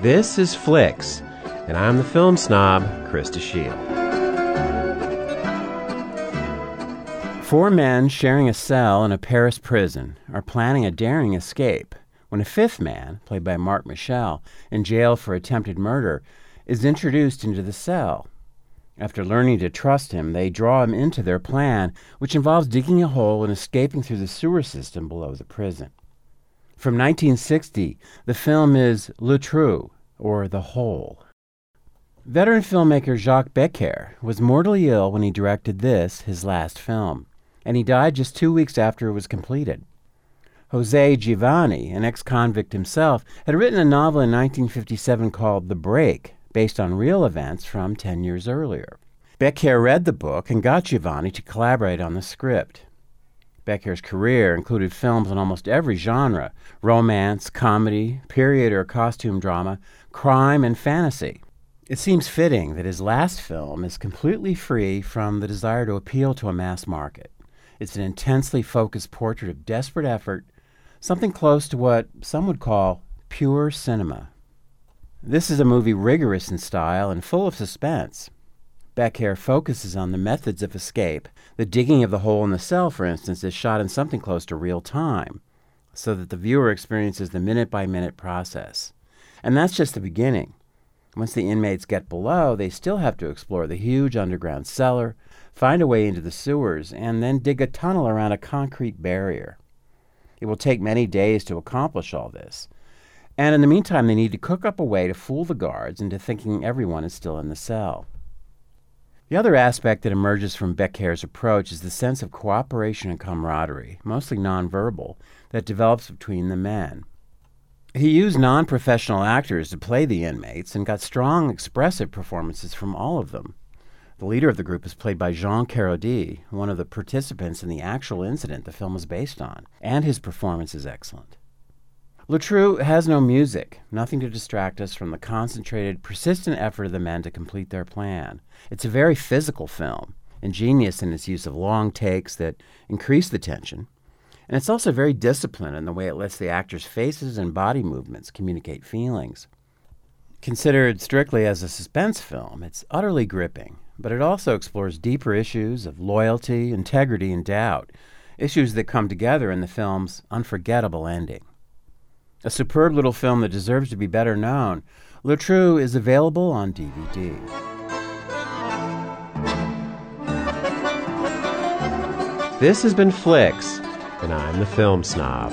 This is Flicks, and I'm the film snob, Krista Shield. Four men sharing a cell in a Paris prison are planning a daring escape when a fifth man, played by Marc Michel, in jail for attempted murder, is introduced into the cell. After learning to trust him, they draw him into their plan, which involves digging a hole and escaping through the sewer system below the prison. From 1960, the film is Le Trou, or The Hole. Veteran filmmaker Jacques Becker was mortally ill when he directed this, his last film, and he died just two weeks after it was completed. Jose Giovanni, an ex convict himself, had written a novel in 1957 called The Break, based on real events from 10 years earlier. Becker read the book and got Giovanni to collaborate on the script. Becker's career included films in almost every genre romance, comedy, period or costume drama, crime, and fantasy. It seems fitting that his last film is completely free from the desire to appeal to a mass market. It's an intensely focused portrait of desperate effort, something close to what some would call pure cinema. This is a movie rigorous in style and full of suspense. Becker focuses on the methods of escape. The digging of the hole in the cell, for instance, is shot in something close to real time, so that the viewer experiences the minute by minute process. And that's just the beginning. Once the inmates get below, they still have to explore the huge underground cellar, find a way into the sewers, and then dig a tunnel around a concrete barrier. It will take many days to accomplish all this. And in the meantime, they need to cook up a way to fool the guards into thinking everyone is still in the cell. The other aspect that emerges from Becker's approach is the sense of cooperation and camaraderie, mostly nonverbal, that develops between the men. He used non professional actors to play the inmates and got strong, expressive performances from all of them. The leader of the group is played by Jean Kéraudy, one of the participants in the actual incident the film is based on, and his performance is excellent. Le Trou has no music, nothing to distract us from the concentrated, persistent effort of the men to complete their plan. It's a very physical film, ingenious in its use of long takes that increase the tension. And it's also very disciplined in the way it lets the actors' faces and body movements communicate feelings. Considered strictly as a suspense film, it's utterly gripping, but it also explores deeper issues of loyalty, integrity, and doubt, issues that come together in the film's unforgettable ending. A superb little film that deserves to be better known, Le Trou is available on DVD. This has been Flicks, and I'm the film snob.